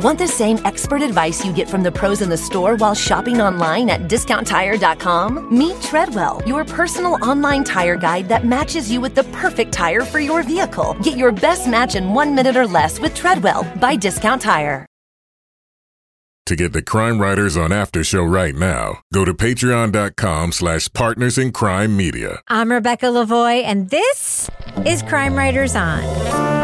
Want the same expert advice you get from the pros in the store while shopping online at discounttire.com? Meet Treadwell, your personal online tire guide that matches you with the perfect tire for your vehicle. Get your best match in one minute or less with Treadwell by Discount Tire. To get the Crime Writers on After Show right now, go to patreon.com slash partners in crime media. I'm Rebecca Lavoie, and this is Crime Writers On.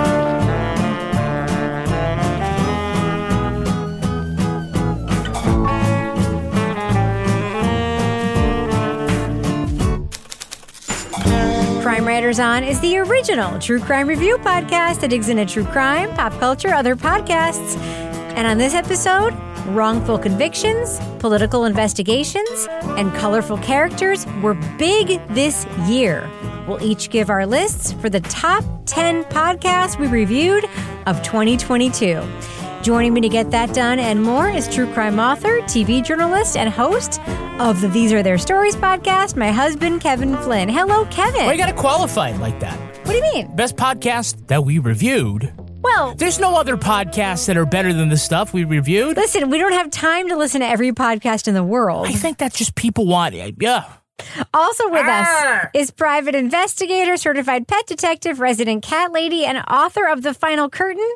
Crime Writers On is the original true crime review podcast that digs into true crime, pop culture, other podcasts. And on this episode, wrongful convictions, political investigations, and colorful characters were big this year. We'll each give our lists for the top 10 podcasts we reviewed of 2022. Joining me to get that done and more is true crime author, TV journalist, and host of the These Are Their Stories podcast, my husband, Kevin Flynn. Hello, Kevin. Why you got to qualify it like that? What do you mean? Best podcast that we reviewed. Well, There's no other podcasts that are better than the stuff we reviewed. listen, we don't have time to listen to every podcast in the world. I think that's just people want it. Yeah. Also with us is private investigator, certified pet detective, resident cat lady, and author of The Final Curtain,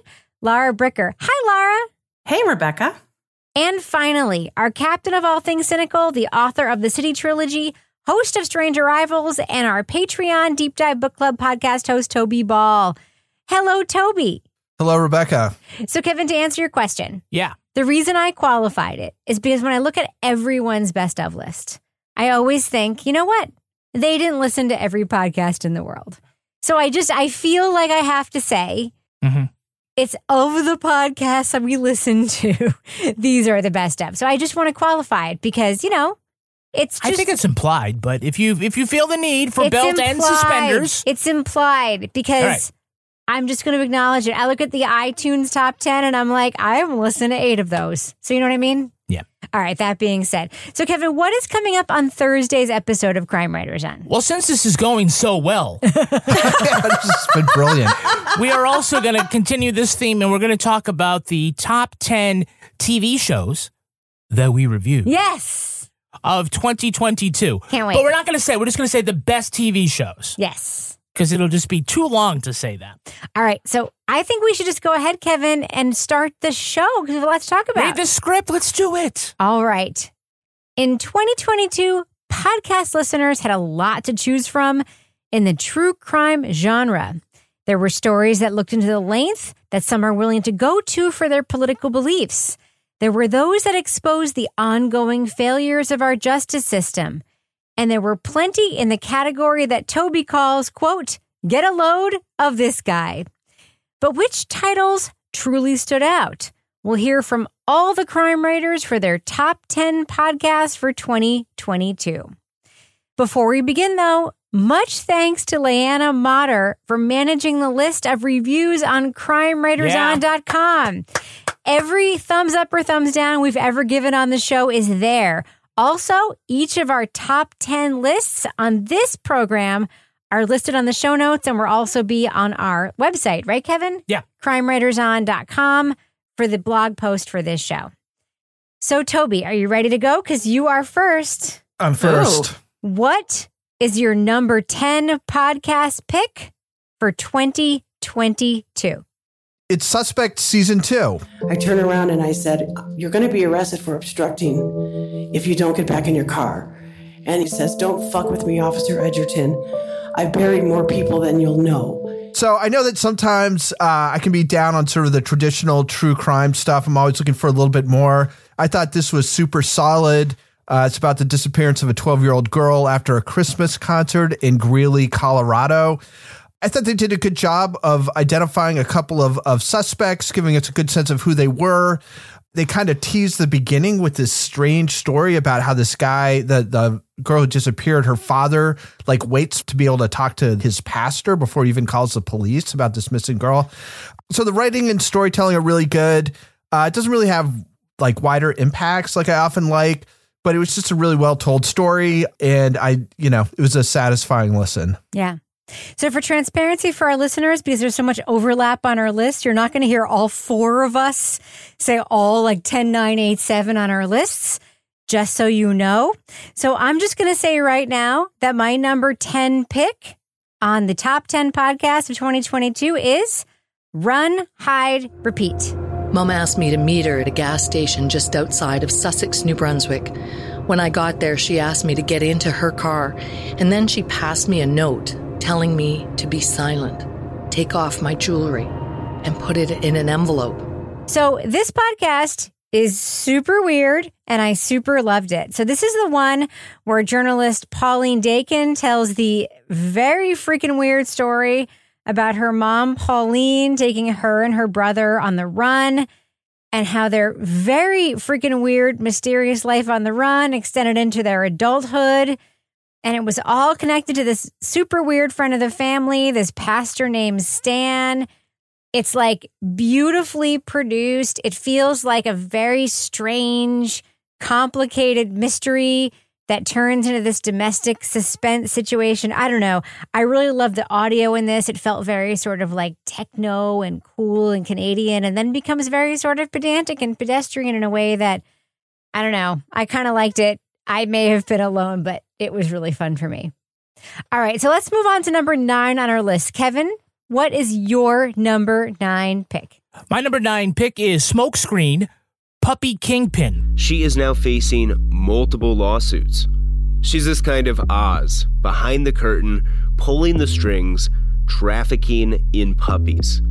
Lara Bricker. Hi, Lara. Hey, Rebecca. And finally, our captain of all things cynical, the author of the City Trilogy, host of Strange Arrivals, and our Patreon Deep Dive Book Club podcast host, Toby Ball. Hello, Toby. Hello, Rebecca. So, Kevin, to answer your question, Yeah. the reason I qualified it is because when I look at everyone's best of list, I always think, you know what? They didn't listen to every podcast in the world. So I just, I feel like I have to say, Mhm. It's of the podcasts that we listen to, these are the best of. So I just want to qualify it because, you know, it's just. I think it's implied, but if you if you feel the need for belt and suspenders, It's implied because right. I'm just going to acknowledge it. I look at the iTunes top 10 and I'm like, I haven't listened to eight of those. So you know what I mean? Yeah. All right. That being said. So, Kevin, what is coming up on Thursday's episode of Crime Writers On? well, since this is going so well, yeah, this has been brilliant. we are also going to continue this theme and we're going to talk about the top 10 TV shows that we reviewed Yes. of 2022. Can't wait. But we're not going to say, we're just going to say the best TV shows Yes. Because it'll just be too long to say that. All right. So, I think we should just go ahead, Kevin, and start the show because we have a lot to talk about. Read the script. Let's do it. All right. In 2022, podcast listeners had a lot to choose from in the true crime genre. There were stories that looked into the length that some are willing to go to for their political beliefs. There were those that exposed the ongoing failures of our justice system. And there were plenty in the category that Toby calls, quote, get a load of this guy. But which titles truly stood out? We'll hear from all the crime writers for their top 10 podcasts for 2022. Before we begin, though, much thanks to Leanna Motter for managing the list of reviews on crimewriterson.com. Every thumbs up or thumbs down we've ever given on the show is there. Also, each of our top 10 lists on this program are listed on the show notes and will also be on our website, right, Kevin? Yeah. crimewriterson.com for the blog post for this show. So, Toby, are you ready to go? Because you are first. I'm first. Oh. What is your number 10 podcast pick for 2022? It's Suspect Season 2. I turned around and I said, You're going to be arrested for obstructing if you don't get back in your car. And he says, Don't fuck with me, Officer Edgerton. I buried more people than you'll know. So I know that sometimes uh, I can be down on sort of the traditional true crime stuff. I'm always looking for a little bit more. I thought this was super solid. Uh, it's about the disappearance of a 12 year old girl after a Christmas concert in Greeley, Colorado. I thought they did a good job of identifying a couple of, of suspects, giving us a good sense of who they were. They kind of teased the beginning with this strange story about how this guy, the the girl who disappeared, her father like waits to be able to talk to his pastor before he even calls the police about this missing girl. So the writing and storytelling are really good. Uh, it doesn't really have like wider impacts like I often like, but it was just a really well told story. And I, you know, it was a satisfying listen. Yeah. So, for transparency for our listeners, because there's so much overlap on our list, you're not going to hear all four of us say all like 10, 9, 8, 7 on our lists, just so you know. So, I'm just going to say right now that my number 10 pick on the top 10 podcast of 2022 is Run, Hide, Repeat. Mom asked me to meet her at a gas station just outside of Sussex, New Brunswick. When I got there, she asked me to get into her car, and then she passed me a note telling me to be silent, take off my jewelry, and put it in an envelope. So, this podcast is super weird and I super loved it. So, this is the one where journalist Pauline Dakin tells the very freaking weird story about her mom, Pauline, taking her and her brother on the run and how their very freaking weird, mysterious life on the run extended into their adulthood and it was all connected to this super weird friend of the family, this pastor named Stan. It's like beautifully produced. It feels like a very strange, complicated mystery that turns into this domestic suspense situation. I don't know. I really love the audio in this. It felt very sort of like techno and cool and Canadian, and then becomes very sort of pedantic and pedestrian in a way that I don't know. I kind of liked it. I may have been alone, but it was really fun for me. All right, so let's move on to number nine on our list. Kevin, what is your number nine pick? My number nine pick is Smokescreen Puppy Kingpin. She is now facing multiple lawsuits. She's this kind of Oz, behind the curtain, pulling the strings, trafficking in puppies.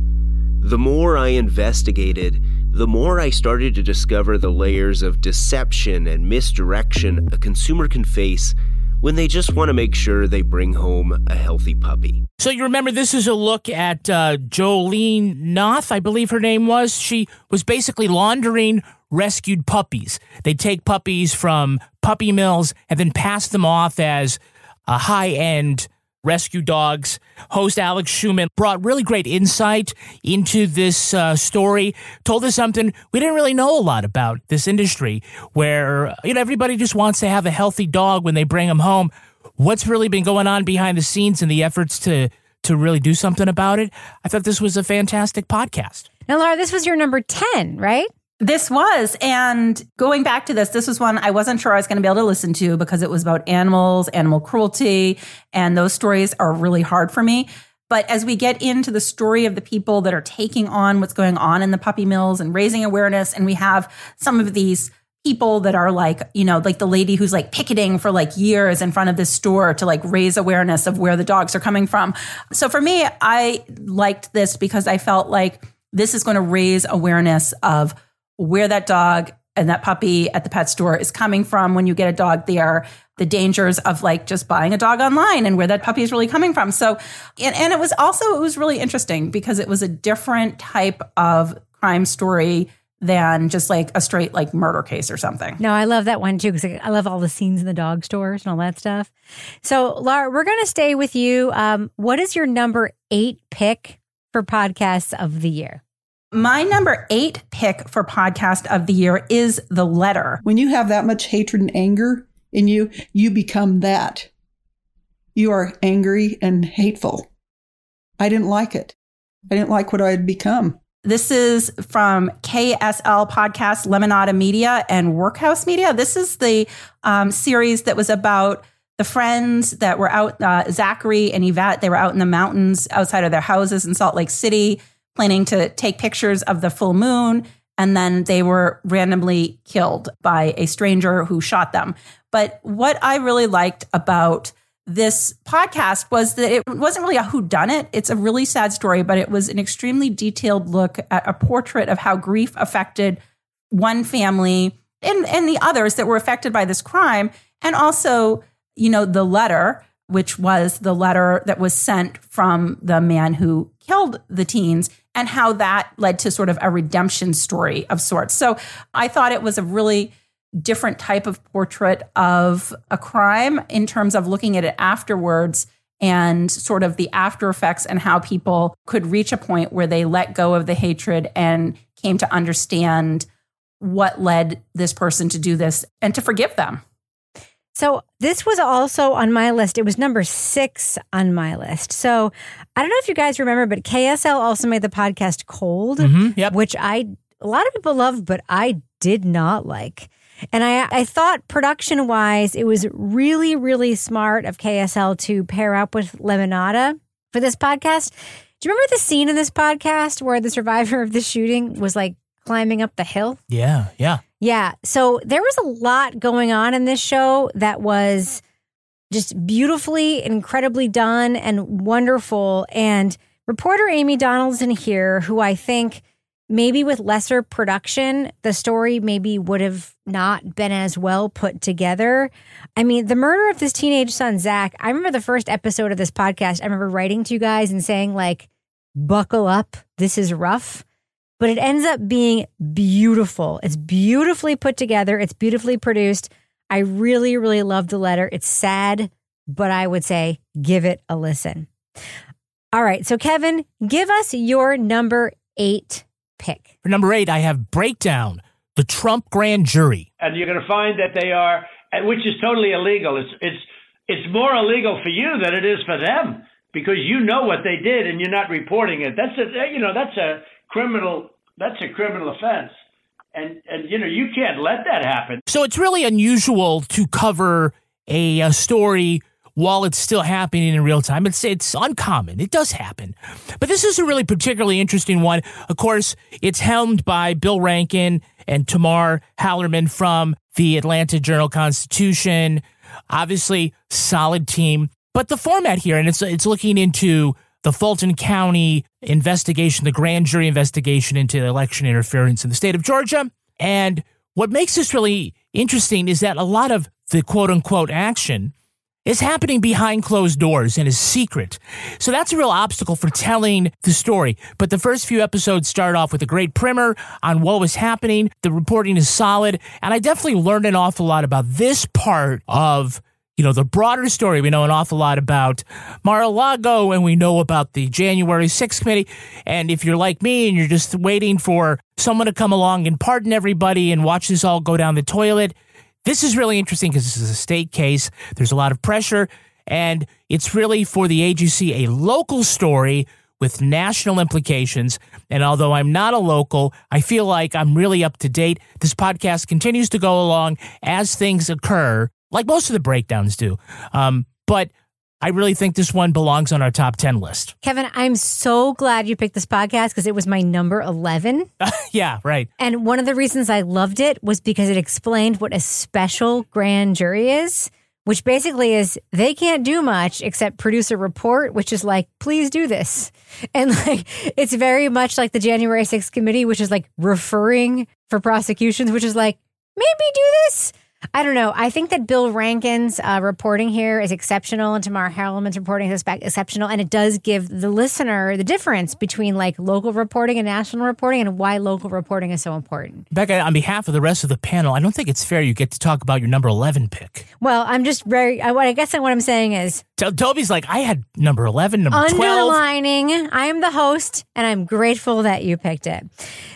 The more I investigated, the more I started to discover the layers of deception and misdirection a consumer can face when they just want to make sure they bring home a healthy puppy. So you remember this is a look at uh, Jolene Noth, I believe her name was. She was basically laundering rescued puppies. They take puppies from puppy mills and then pass them off as a high end rescue dogs. Host Alex Schumann brought really great insight into this uh, story, told us something we didn't really know a lot about this industry where, you know, everybody just wants to have a healthy dog when they bring them home. What's really been going on behind the scenes and the efforts to to really do something about it? I thought this was a fantastic podcast. Now, Laura, this was your number 10, right? This was, and going back to this, this was one I wasn't sure I was going to be able to listen to because it was about animals, animal cruelty, and those stories are really hard for me. But as we get into the story of the people that are taking on what's going on in the puppy mills and raising awareness, and we have some of these people that are like, you know, like the lady who's like picketing for like years in front of this store to like raise awareness of where the dogs are coming from. So for me, I liked this because I felt like this is going to raise awareness of where that dog and that puppy at the pet store is coming from when you get a dog there the dangers of like just buying a dog online and where that puppy is really coming from so and, and it was also it was really interesting because it was a different type of crime story than just like a straight like murder case or something. No, I love that one too because I love all the scenes in the dog stores and all that stuff. So, Laura, we're going to stay with you. Um, what is your number eight pick for podcasts of the year? My number eight pick for podcast of the year is The Letter. When you have that much hatred and anger in you, you become that. You are angry and hateful. I didn't like it. I didn't like what I had become. This is from KSL Podcast, Lemonada Media, and Workhouse Media. This is the um, series that was about the friends that were out, uh, Zachary and Yvette, they were out in the mountains outside of their houses in Salt Lake City planning to take pictures of the full moon. And then they were randomly killed by a stranger who shot them. But what I really liked about this podcast was that it wasn't really a who done it. It's a really sad story, but it was an extremely detailed look at a portrait of how grief affected one family and, and the others that were affected by this crime. And also, you know, the letter, which was the letter that was sent from the man who killed the teens and how that led to sort of a redemption story of sorts. So I thought it was a really different type of portrait of a crime in terms of looking at it afterwards and sort of the after effects and how people could reach a point where they let go of the hatred and came to understand what led this person to do this and to forgive them. So this was also on my list. It was number six on my list. So I don't know if you guys remember, but KSL also made the podcast Cold, Mhm, yep. which I a lot of people love, but I did not like. And I, I thought production wise, it was really, really smart of KSL to pair up with Lemonada for this podcast. Do you remember the scene in this podcast where the survivor of the shooting was like climbing up the hill? Yeah, yeah. Yeah. So there was a lot going on in this show that was just beautifully, incredibly done and wonderful. And reporter Amy Donaldson here, who I think maybe with lesser production, the story maybe would have not been as well put together. I mean, the murder of this teenage son, Zach, I remember the first episode of this podcast. I remember writing to you guys and saying, like, buckle up. This is rough but it ends up being beautiful. It's beautifully put together, it's beautifully produced. I really, really love the letter. It's sad, but I would say give it a listen. All right. So, Kevin, give us your number eight pick. For number eight, I have Breakdown, the Trump grand jury. and you're going to find that they are, and which is totally illegal. It's it's it's more illegal for you than it is for them because you know what they did and you're not reporting it. That's a you know that's a criminal that's a criminal offense, and and you know you can't let that happen. So it's really unusual to cover a, a story while it's still happening in real time. It's it's uncommon. It does happen. But this is a really particularly interesting one. Of course, it's helmed by Bill Rankin and Tamar Hallerman from the Atlanta Journal Constitution. Obviously, solid team. But the format here, and it's it's looking into the Fulton County investigation, the grand jury investigation into election interference in the state of Georgia. And what makes this really interesting is that a lot of the quote unquote action is happening behind closed doors and is secret. So that's a real obstacle for telling the story. But the first few episodes start off with a great primer on what was happening. The reporting is solid. And I definitely learned an awful lot about this part of you know, the broader story. We know an awful lot about Mar-a-Lago and we know about the January 6th committee. And if you're like me and you're just waiting for someone to come along and pardon everybody and watch this all go down the toilet, this is really interesting because this is a state case. There's a lot of pressure and it's really for the agency a local story with national implications. And although I'm not a local, I feel like I'm really up to date. This podcast continues to go along as things occur like most of the breakdowns do. Um, but I really think this one belongs on our top 10 list. Kevin, I'm so glad you picked this podcast because it was my number 11. yeah, right. And one of the reasons I loved it was because it explained what a special grand jury is, which basically is they can't do much except produce a report, which is like, please do this. And like, it's very much like the January 6th committee, which is like referring for prosecutions, which is like, maybe do this. I don't know. I think that Bill Rankin's uh, reporting here is exceptional, and Tamar Hallerman's reporting is exceptional, and it does give the listener the difference between like local reporting and national reporting, and why local reporting is so important. Becca, on behalf of the rest of the panel, I don't think it's fair you get to talk about your number 11 pick. Well, I'm just very. I, what I guess what I'm saying is To- Toby's like, I had number 11, number 12. underlining. I am the host, and I'm grateful that you picked it.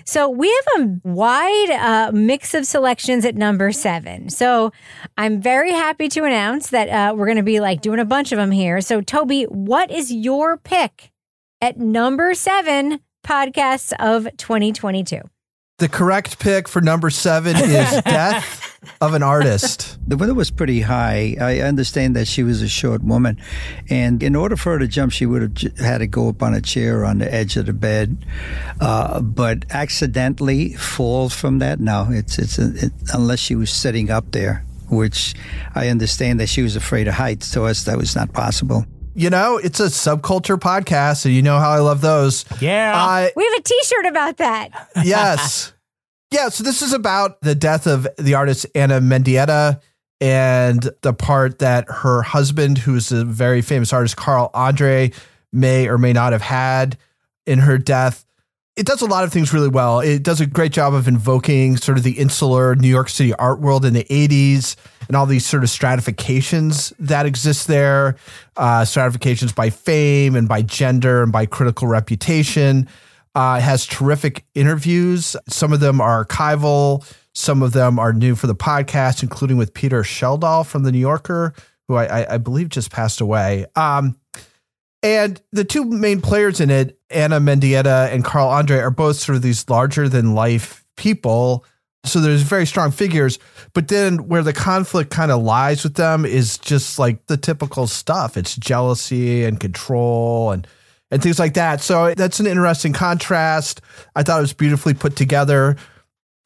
So we have a wide uh, mix of selections at number seven. So I'm very happy to announce that uh, we're going to be like doing a bunch of them here. So Toby, what is your pick at number seven podcasts of 2022? The correct pick for number seven is Death of an Artist. The weather was pretty high. I understand that she was a short woman. And in order for her to jump, she would have j- had to go up on a chair on the edge of the bed. Uh, but accidentally fall from that? No, it's, it's it, unless she was sitting up there, which I understand that she was afraid of heights. To us, that was not possible. You know, it's a subculture podcast, so you know how I love those. Yeah. Uh, We have a T-shirt about that. yes. Yeah, so this is about the death of the artist Ana Mendieta and the part that her husband, who's a very famous artist, Carl Andre, may or may not have had in her death. it does a lot of things really well. It does a great job of invoking sort of the insular New York City art world in the 80s and all these sort of stratifications that exist there, uh, stratifications by fame and by gender and by critical reputation. Uh, has terrific interviews. Some of them are archival, some of them are new for the podcast, including with Peter Schjeldahl from The New Yorker, who I, I, I believe just passed away. Um, and the two main players in it, Ana Mendieta and Carl Andre, are both sort of these larger than life people. So there's very strong figures. But then where the conflict kind of lies with them is just like the typical stuff. It's jealousy and control and and things like that. So that's an interesting contrast. I thought it was beautifully put together.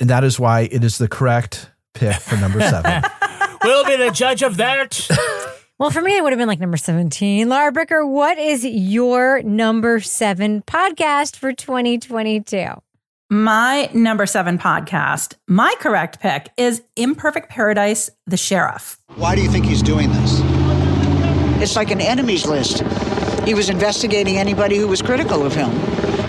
And that is why it is the correct pick for number seven. we'll be the judge of that. Well, for me, it would have been like number 17. Lara Bricker, what is your number seven podcast for 2022? My number seven podcast, my correct pick is Imperfect Paradise, The Sheriff. Why do you think he's doing this? It's like an enemies list. He was investigating anybody who was critical of him.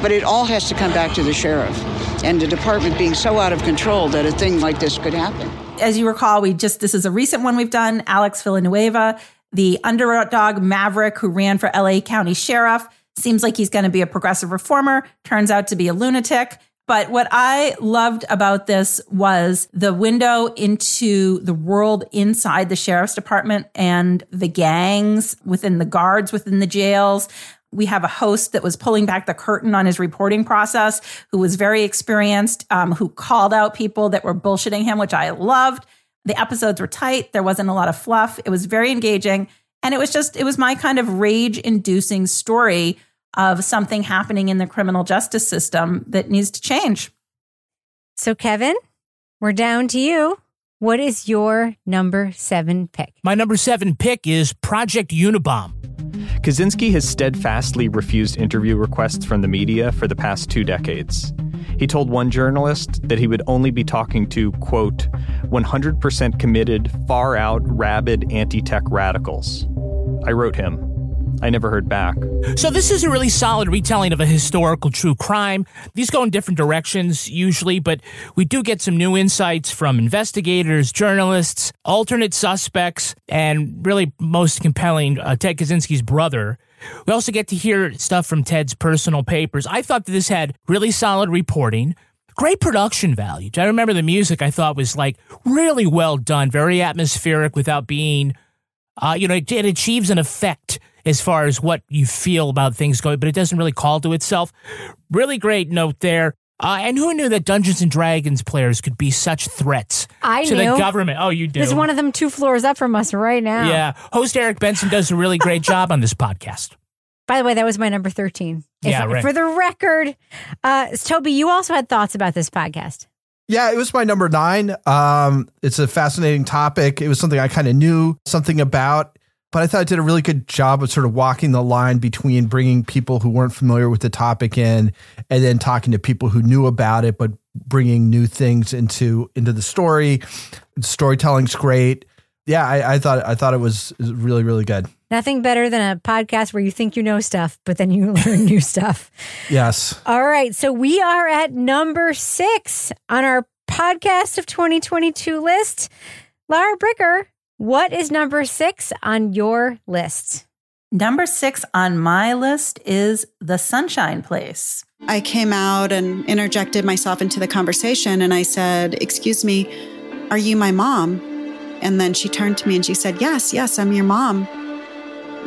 But it all has to come back to the sheriff and the department being so out of control that a thing like this could happen. As you recall, we just, this is a recent one we've done, Alex Villanueva the underdog Maverick who ran for LA County Sheriff. Seems like he's going to be a progressive reformer, turns out to be a lunatic. But what I loved about this was the window into the world inside the sheriff's department and the gangs within the guards within the jails. We have a host that was pulling back the curtain on his reporting process, who was very experienced, um, who called out people that were bullshitting him, which I loved. The episodes were tight. There wasn't a lot of fluff. It was very engaging. And it was just, it was my kind of rage inducing story of something happening in the criminal justice system that needs to change. So, Kevin, we're down to you. What is your number seven pick? My number seven pick is Project Unabom. Kaczynski has steadfastly refused interview requests from the media for the past two decades. He told one journalist that he would only be talking to, quote, 100% committed, far out, rabid anti tech radicals. I wrote him. I never heard back. So, this is a really solid retelling of a historical true crime. These go in different directions usually, but we do get some new insights from investigators, journalists, alternate suspects, and really most compelling, uh, Ted Kaczynski's brother, we also get to hear stuff from Ted's personal papers. I thought that this had really solid reporting, great production value. I remember the music I thought was like really well done, very atmospheric without being, uh, you know, it, it achieves an effect as far as what you feel about things going, but it doesn't really call to itself. Really great note there. Uh, and who knew that Dungeons and Dragons players could be such threats I to knew. the government? Oh, you do. There's one of them two floors up from us right now. Yeah. Host Eric Benson does a really great job on this podcast. By the way, that was my number 13. If- Yeah, right. For the record, uh, Toby, you also had thoughts about this podcast. Yeah, it was my number nine. Um, it's a fascinating topic. It was something I kind of knew something about, but I thought it did a really good job of sort of walking the line between bringing people who weren't familiar with the topic in, and then talking to people who knew about it, but bringing new things into into the story. Storytelling's great. Yeah, I, I thought I thought it was really really good. Nothing better than a podcast where you think you know stuff, but then you learn new stuff. Yes. All right. So we are at number six on our podcast of 2022 list. Lara Bricker, what is number six on your list? Number six on my list is The Sunshine Place. I came out and interjected myself into the conversation and I said, Excuse me, are you my mom? And then she turned to me and she said, Yes, yes, I'm your mom.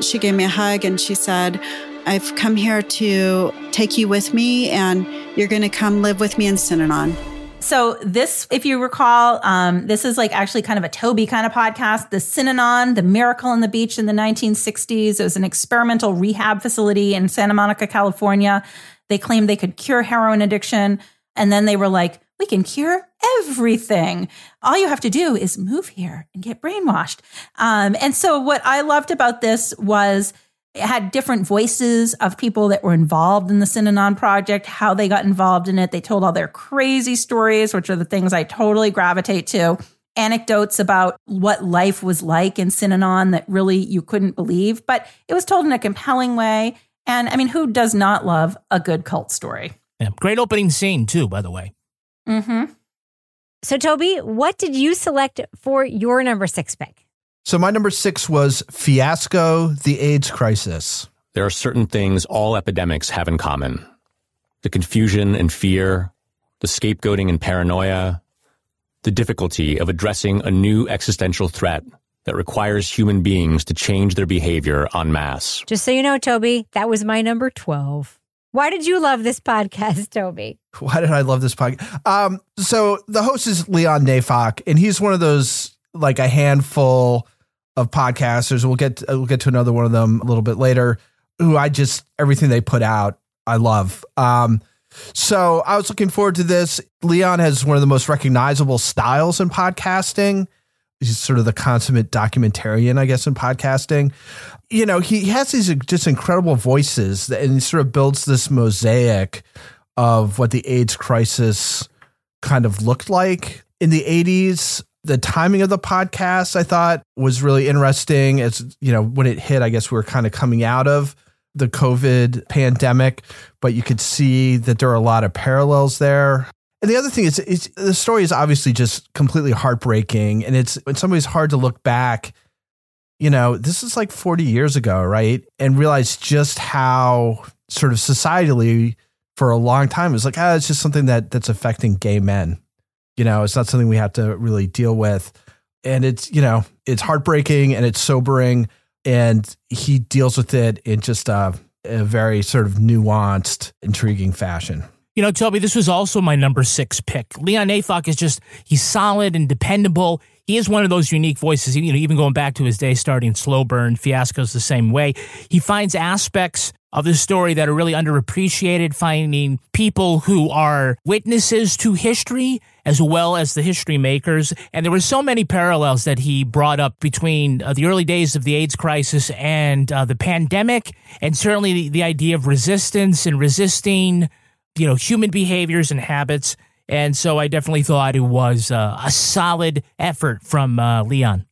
She gave me a hug and she said, I've come here to take you with me and you're going to come live with me in Synanon. So this, if you recall, um, this is like actually kind of a Toby kind of podcast. The Synanon, the Miracle on the Beach in the 1960s. It was an experimental rehab facility in Santa Monica, California. They claimed they could cure heroin addiction. And then they were like, we can cure everything. All you have to do is move here and get brainwashed. Um, and so what I loved about this was it had different voices of people that were involved in the Synanon project, how they got involved in it. They told all their crazy stories, which are the things I totally gravitate to. Anecdotes about what life was like in Synanon that really you couldn't believe, but it was told in a compelling way. And I mean, who does not love a good cult story? Yeah. Great opening scene, too, by the way. Mm-hmm. So, Toby, what did you select for your number six pick? So my number six was Fiasco, the AIDS crisis. There are certain things all epidemics have in common the confusion and fear, the scapegoating and paranoia, the difficulty of addressing a new existential threat that requires human beings to change their behavior en masse. Just so you know, Toby, that was my number 12. Why did you love this podcast, Toby? Why did I love this podcast? Um, so the host is Leon Neyfakh, and he's one of those like a handful of podcasters. We'll get we'll get to another one of them a little bit later. Who I just everything they put out, I love. Um, so I was looking forward to this. Leon has one of the most recognizable styles in podcasting. He's sort of the consummate documentarian, I guess, in podcasting. You know, he has these just incredible voices and he sort of builds this mosaic of what the AIDS crisis kind of looked like in the 80s. The timing of the podcast, I thought, was really interesting. As you know, when it hit, I guess we were kind of coming out of the COVID pandemic, but you could see that there are a lot of parallels there. And the other thing is, it's, the story is obviously just completely heartbreaking, and it's in some ways hard to look back. You know, this is like 40 years ago, right? And realize just how sort of societally for a long time it was like, ah, it's just something that that's affecting gay men. You know, it's not something we have to really deal with. And it's, you know, it's heartbreaking and it's sobering and he deals with it in just a, a very sort of nuanced, intriguing fashion. You know, Toby, this was also my number six pick. Leon Neyfakh is just, he's solid and dependable. He is one of those unique voices, you know, even going back to his day starting Slow Burn, Fiasco's the same way. He finds aspects of the story that are really underappreciated, finding people who are witnesses to history as well as the history makers. And there were so many parallels that he brought up between uh, the early days of the AIDS crisis and uh, the pandemic, and certainly the, the idea of resistance and resisting, you know, human behaviors and habits. And so I definitely thought it was uh, a solid effort from uh, Leon.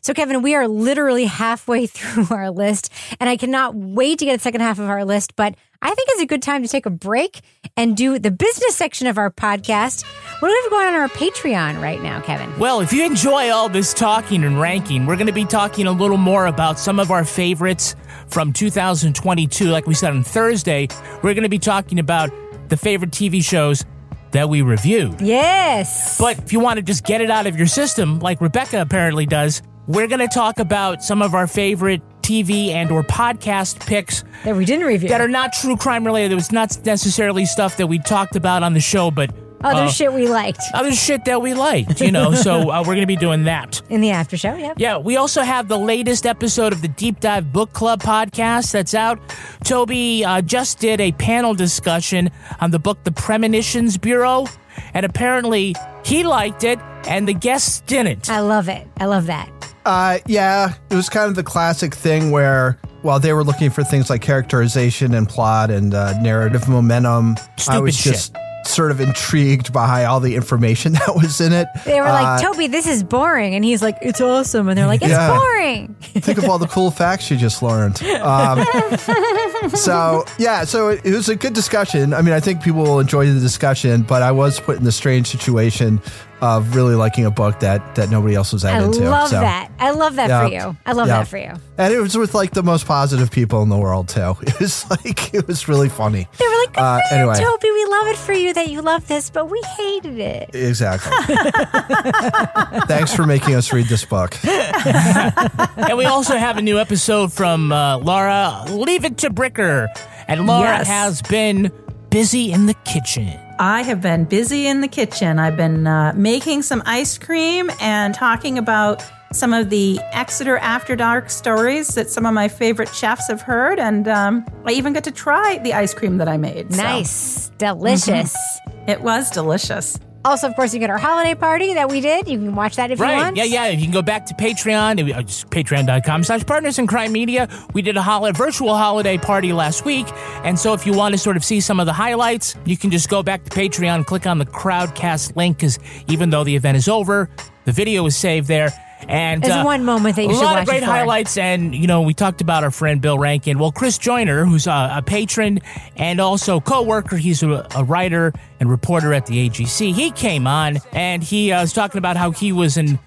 So, Kevin, we are literally halfway through our list, and I cannot wait to get the second half of our list. But I think it's a good time to take a break and do the business section of our podcast. What do we have going on our Patreon right now, Kevin? Well, if you enjoy all this talking and ranking, we're going to be talking a little more about some of our favorites from 2022. Like we said on Thursday, we're going to be talking about the favorite TV shows that we reviewed. Yes. But if you want to just get it out of your system, like Rebecca apparently does, we're going to talk about some of our favorite TV and or podcast picks that we didn't review that are not true crime related. It was not necessarily stuff that we talked about on the show, but other uh, shit we liked. Other shit that we liked, you know. so uh, we're going to be doing that in the after show. Yeah. Yeah. We also have the latest episode of the Deep Dive Book Club podcast that's out. Toby uh, just did a panel discussion on the book The Premonitions Bureau, and apparently he liked it, and the guests didn't. I love it. I love that. Uh, yeah, it was kind of the classic thing where while they were looking for things like characterization and plot and uh, narrative momentum, Stupid I was shit. just sort of intrigued by all the information that was in it. They were like, Uh, Toby, this is boring. And he's like, it's awesome. And they're like, it's Yeah. boring. think of all the cool facts you just learned. Um, so yeah, so it, it was a good discussion. I mean, I think people will enjoy the discussion, but I was put in the strange situation of really liking a book that that nobody else was that I into. love So, that. I love that for you. I love Yeah. that for you. And it was with like the most positive people in the world too. It was like it was really funny. They were like, uh, anyway, Toby, we love it for you that you love this, but we hated it. exactly. Thanks for making us read this book. and we also have a new episode from uh, Laura. Leave it to Bricker, and Laura Yes. has been busy in the kitchen. I have been busy in the kitchen. I've been uh, making some ice cream and talking about some of the Exeter After Dark stories that some of my favorite chefs have heard. And um, I even got to try the ice cream that I made. so- Nice. Delicious. Mhm. It was delicious. Also, of course, you get our holiday party that we did. You can watch that if you Right. want. Yeah, yeah. You can go back to Patreon, uh, just patreon.com slash partners in crime media. We did a hol- virtual holiday party last week. And so if you want to sort of see some of the highlights, you can just go back to Patreon, click on the Crowdcast link, because even though the event is over, the video is saved there. And There's uh, one moment that you a should lot watch of great highlights. And you know, we talked about our friend Bill Rankin. Well, Chris Joyner, who's a, a patron and also co-worker, he's a, a writer and reporter at the AJC. He came on and he uh, was talking about how he was in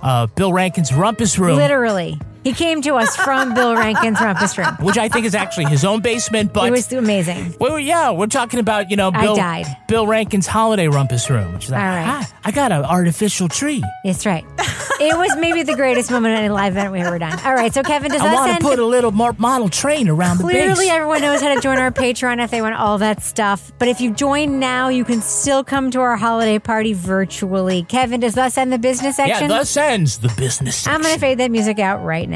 uh, Bill Rankin's rumpus room. Literally. He came to us from Bill Rankin's rumpus room. which I think is actually his own basement. But it was amazing. well, yeah, we're talking about you know I Bill, died. Bill Rankin's holiday rumpus room, which is like, All right. "Ah, I got an artificial tree. That's right. it was maybe the greatest moment in a live event we've ever done. All right, so Kevin, does I that want to put a little model train around the Clearly, base. everyone knows how to join our Patreon if they want all that stuff. But if you join now, you can still come to our holiday party virtually. Kevin, does that end the business section? yeah, thus ends the business. I'm going to fade that music out right now.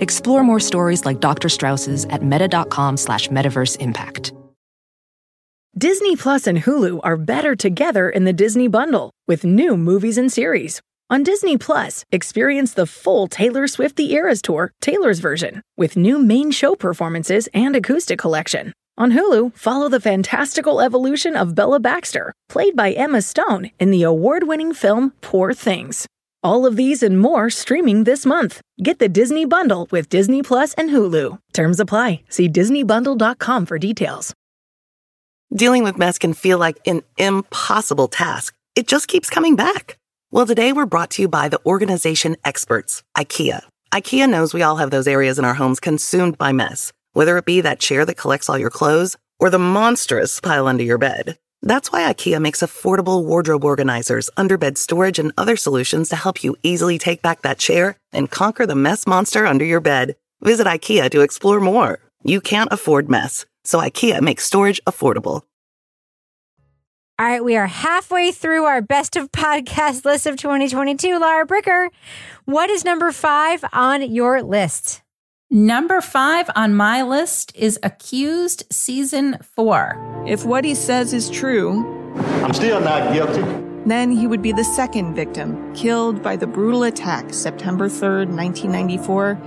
Explore more stories like Dr. Strauss's at meta.com slash metaverse impact. Disney Plus and Hulu are better together in the Disney Bundle with new movies and series. On Disney Plus, experience the full Taylor Swift The Eras Tour, Taylor's version, with new main show performances and acoustic collection. On Hulu, follow the fantastical evolution of Bella Baxter, played by Emma Stone in the award winning film Poor Things. All of these and more streaming this month. Get the Disney Bundle with Disney Plus and Hulu. Terms apply. See DisneyBundle.com for details. Dealing with mess can feel like an impossible task. It just keeps coming back. Well, today we're brought to you by the organization experts, IKEA. IKEA knows we all have those areas in our homes consumed by mess, whether it be that chair that collects all your clothes or the monstrous pile under your bed. That's why IKEA makes affordable wardrobe organizers, underbed storage, and other solutions to help you easily take back that chair and conquer the mess monster under your bed. Visit IKEA to explore more. You can't afford mess, so IKEA makes storage affordable. All right, we are halfway through our best of podcast list of 2022. Lara Bricker, what is number five on your list? Number five on my list is Accused Season 4. If what he says is true, I'm still not guilty. then he would be the second victim killed by the brutal attack September 3rd, 1994,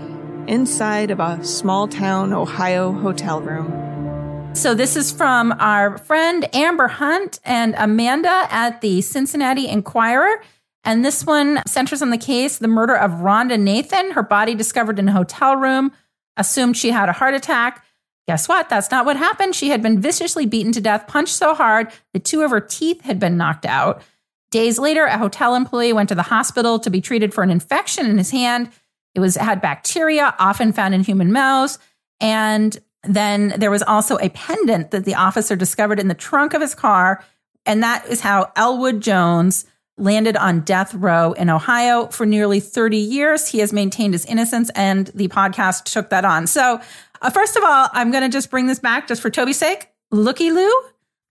inside of a small town Ohio hotel room. So this is from our friend Amber Hunt and Amanda at the Cincinnati Enquirer. And this one centers on the case, the murder of Rhoda Nathan, her body discovered in a hotel room, assumed she had a heart attack. Guess what? That's not what happened. She had been viciously beaten to death, punched so hard that two of her teeth had been knocked out. Days later, a hotel employee went to the hospital to be treated for an infection in his hand. It was had bacteria, often found in human mouths, and then there was also a pendant that the officer discovered in the trunk of his car. And that is how Elwood Jones landed on death row in Ohio for nearly 30 years. He has maintained his innocence, and the podcast took that on. So, uh, first of all, I'm going to just bring this back just for Toby's sake. Looky Lou.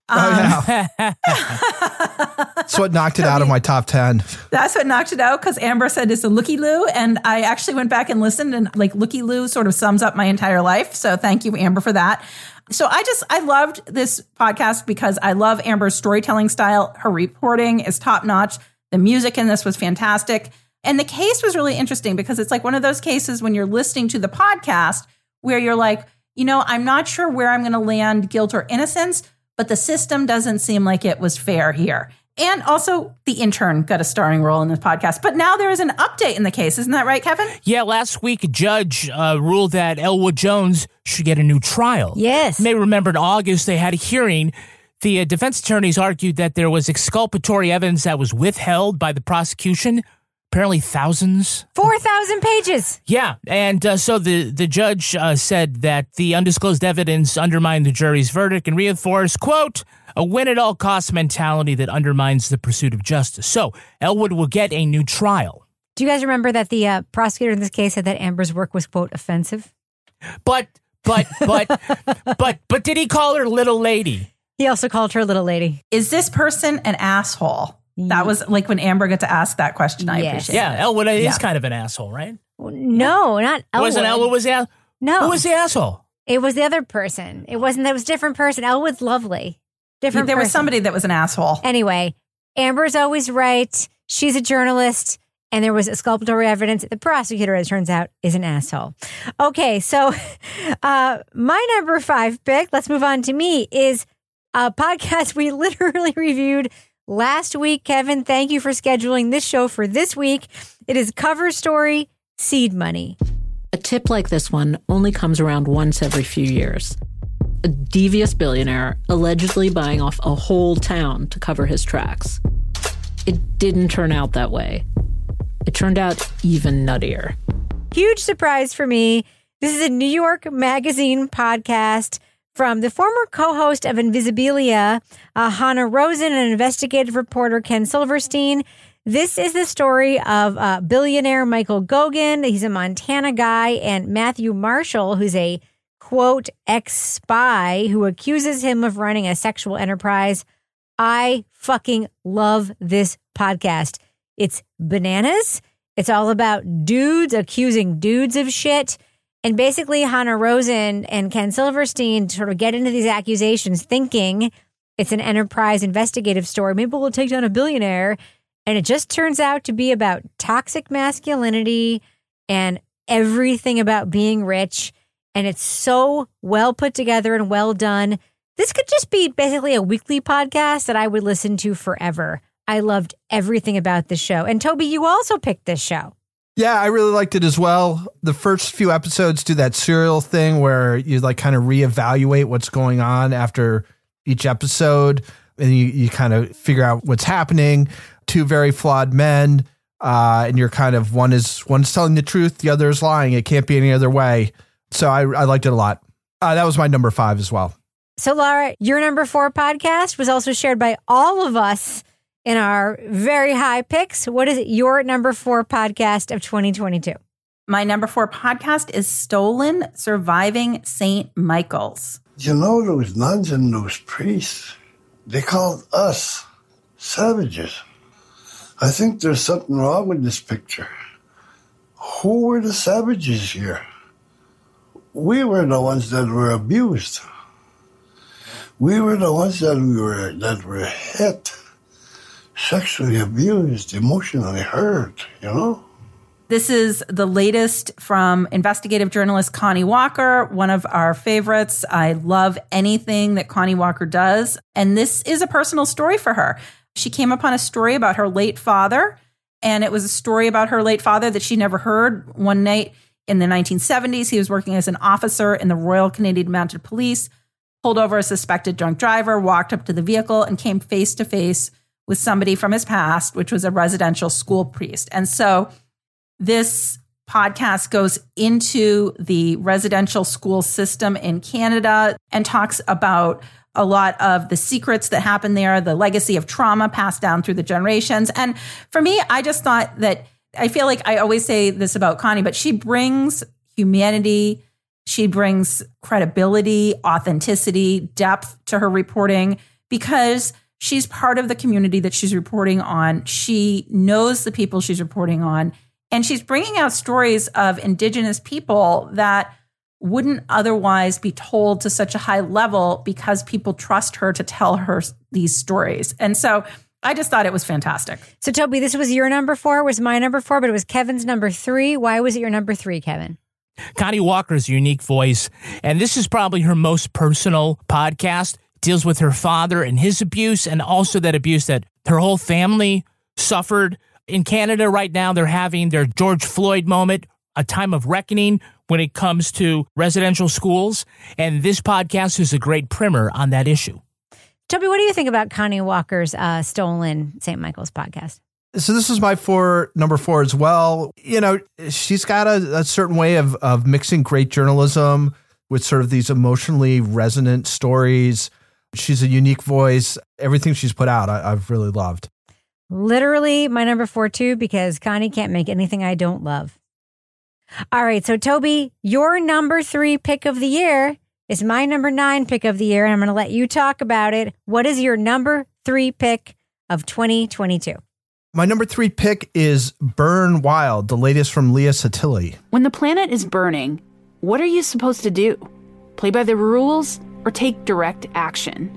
Oh, yeah. That's what knocked it out of my top 10. That's what knocked it out because Amber said it's a Looky Lou. And I actually went back and listened, and like Looky Lou sort of sums up my entire life. So thank you, Amber, for that. So I just, I loved this podcast because I love Amber's storytelling style. Her reporting is top notch. The music in this was fantastic. And the case was really interesting because it's like one of those cases when you're listening to the podcast where you're like, you know, I'm not sure where I'm going to land guilt or innocence, but the system doesn't seem like it was fair here. And also, the intern got a starring role in this podcast. But now there is an update in the case. Isn't that right, Kevin? Yeah, last week a judge uh, ruled that Elwood Jones should get a new trial. Yes. You may remember in August they had a hearing. The uh, defense attorneys argued that there was exculpatory evidence that was withheld by the prosecution. Apparently, thousands. 4,000 pages. Yeah, and uh, so the the judge uh, said that the undisclosed evidence undermined the jury's verdict and reinforced, quote, a win at all costs mentality that undermines the pursuit of justice. So Elwood will get a new trial. Do you guys remember that the uh, prosecutor in this case said that Amber's work was, quote, offensive? But, but, but, but, but did he call her little lady? He also called her little lady. Is this person an asshole? That was like when Amber got to ask that question. I Yes. appreciate Yeah, it. Elwood is Yeah. kind of an asshole, right? No, not Elwood. Wasn't Elwood was yeah? No. Who was the asshole? It was the other person. It wasn't. That was a different person. Elwood's lovely. Different. There was somebody that was an asshole. Anyway, Amber's always right. She's a journalist, and there was exculpatory evidence. The prosecutor, as it turns out, is an asshole. Okay, so uh, my number five pick. Let's move on to me. Is a podcast we literally reviewed last week. Kevin, thank you for scheduling this show for this week. It is cover story seed money. A tip like this one only comes around once every few years. A devious billionaire allegedly buying off a whole town to cover his tracks. It didn't turn out that way. It turned out even nuttier. Huge surprise for me. This is a New York Magazine podcast from the former co host of Invisibilia, uh, Hanna Rosin, and investigative reporter Ken Silverstein. This is the story of uh, billionaire Michael Goguen. He's a Montana guy, and Matthew Marshall, who's a quote ex spy who accuses him of running a sexual enterprise. I fucking love this podcast. It's bananas. It's all about dudes accusing dudes of shit. And basically, Hanna Rosin and Ken Silverstein sort of get into these accusations thinking it's an enterprise investigative story. Maybe we'll take down a billionaire. And it just turns out to be about toxic masculinity and everything about being rich. And it's so well put together and well done. This could just be basically a weekly podcast that I would listen to forever. I loved everything about the show. And Toby, you also picked this show. Yeah, I really liked it as well. The first few episodes do that serial thing where you like kind of reevaluate what's going on after each episode and you, you kind of figure out what's happening. Two very flawed men, uh, and you're kind of one is one's telling the truth, the other is lying. It can't be any other way. So I, I liked it a lot. Uh, that was my number five as well. So, Laura, your number four podcast was also shared by all of us in our very high picks. What is your number four podcast of 2022? My number four podcast is Stolen Surviving St. Michael's. You know, those nuns and those priests, they called us savages. I think there's something wrong with this picture. Who were the savages here? We were the ones that were abused. We were the ones that we were that were hit, sexually abused, emotionally hurt, you know? This is the latest from investigative journalist Connie Walker, one of our favorites. I love anything that Connie Walker does. And this is a personal story for her. She came upon a story about her late father, and it was a story about her late father that she never heard. One night in the 1970s, he was working as an officer in the Royal Canadian Mounted Police, pulled over a suspected drunk driver, walked up to the vehicle, and came face to face with somebody from his past, which was a residential school priest. And so this podcast goes into the residential school system in Canada and talks about a lot of the secrets that happen there, the legacy of trauma passed down through the generations. And for me, I just thought that I feel like I always say this about Connie, but she brings humanity, she brings credibility, authenticity, depth to her reporting because she's part of the community that she's reporting on. She knows the people she's reporting on. And she's bringing out stories of Indigenous people that wouldn't otherwise be told to such a high level because people trust her to tell her these stories. And so I just thought it was fantastic. So, Toby, this was your number four, was my number four, but it was Kevin's number three. Why was it your number three, Kevin? Connie Walker's unique voice, and this is probably her most personal podcast. Deals with her father and his abuse, and also that abuse that her whole family suffered. In Canada right now, they're having their George Floyd moment, a time of reckoning when it comes to residential schools. And this podcast is a great primer on that issue. Toby, what do you think about Connie Walker's uh, Stolen St. Michael's podcast? So this is my four number four as well. You know, she's got a, a certain way of of mixing great journalism with sort of these emotionally resonant stories. She's a unique voice. Everything she's put out, I, I've really loved. Literally my number four, too, because Connie can't make anything I don't love. All right. So, Toby, your number three pick of the year is my number nine pick of the year. And I'm going to let you talk about it. What is your number three pick of 2022? My number three pick is Burn Wild, the latest from Leah Sottile. When the planet is burning, what are you supposed to do? Play by the rules or take direct action?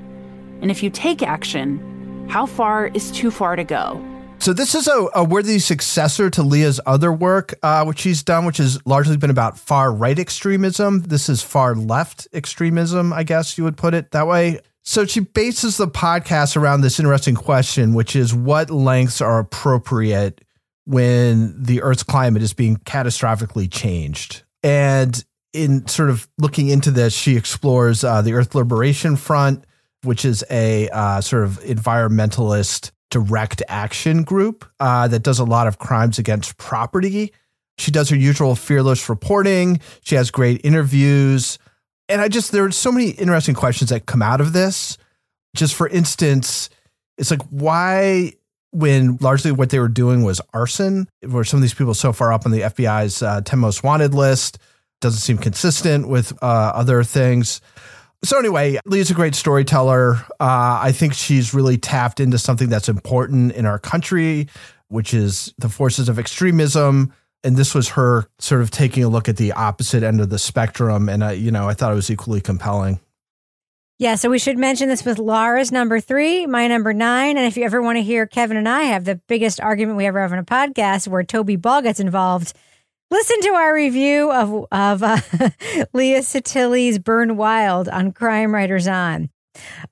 And if you take action, how far is too far to go? So this is a, a worthy successor to Leah's other work, uh, which she's done, which has largely been about far right extremism. This is far left extremism, I guess you would put it that way. So she bases the podcast around this interesting question, which is what lengths are appropriate when the Earth's climate is being catastrophically changed. And in sort of looking into this, she explores uh, the Earth Liberation Front, which is a uh, sort of environmentalist direct action group uh, that does a lot of crimes against property. She does her usual fearless reporting. She has great interviews. And I just, there are so many interesting questions that come out of this. Just for instance, it's like, why, when largely what they were doing was arson, were some of these people so far up on the FBI's uh, 10 most wanted list? Doesn't seem consistent with uh, other things. So anyway, Lee's a great storyteller. Uh, I think she's really tapped into something that's important in our country, which is the forces of extremism. And this was her sort of taking a look at the opposite end of the spectrum. And I, you know, I thought it was equally compelling. Yeah, so we should mention this with Laura's number three, my number nine. And if you ever want to hear Kevin and I have the biggest argument we ever have on a podcast where Toby Ball gets involved, Listen to our review of of uh, Leah Sottile's Burn Wild on Crime Writers On.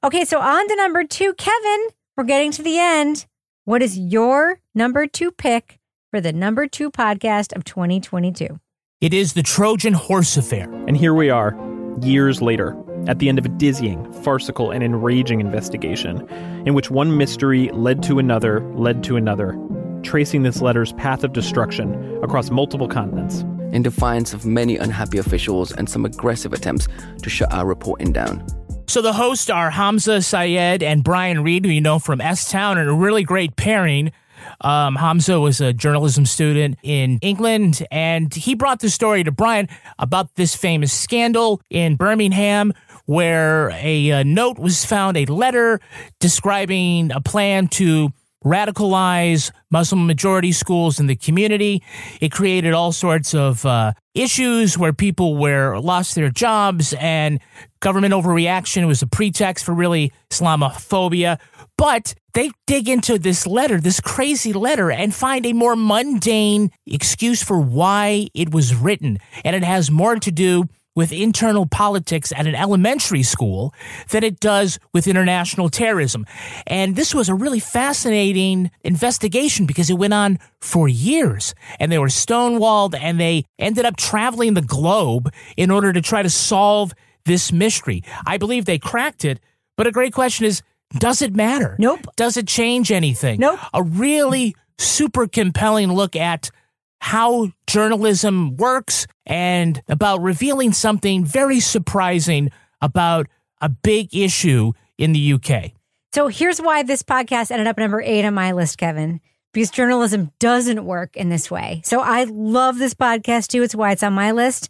Okay, so on to number two, Kevin. We're getting to the end. What is your number two pick for the number two podcast of 2022? It is the Trojan Horse Affair. And here we are, years later, at the end of a dizzying, farcical, and enraging investigation, in which one mystery led to another, led to another, tracing this letter's path of destruction across multiple continents. In defiance of many unhappy officials and some aggressive attempts to shut our reporting down. So the hosts are Hamza Syed and Brian Reed, who you know from S Town, and a really great pairing. Um, Hamza was a journalism student in England, and he brought the story to Brian about this famous scandal in Birmingham where a, a note was found, a letter describing a plan to radicalize Muslim majority schools in the community. It created all sorts of uh, issues where people were lost their jobs and government overreaction was a pretext for really Islamophobia. But they dig into this letter, this crazy letter, and find a more mundane excuse for why it was written. And it has more to do with internal politics at an elementary school than it does with international terrorism. And this was a really fascinating investigation because it went on for years and they were stonewalled and they ended up traveling the globe in order to try to solve this mystery. I believe they cracked it, but a great question is does it matter? Nope. Does it change anything? Nope. A really super compelling look at how journalism works and about revealing something very surprising about a big issue in the UK. So here's why this podcast ended up number eight on my list, Kevin, because journalism doesn't work in this way. So I love this podcast too. It's why it's on my list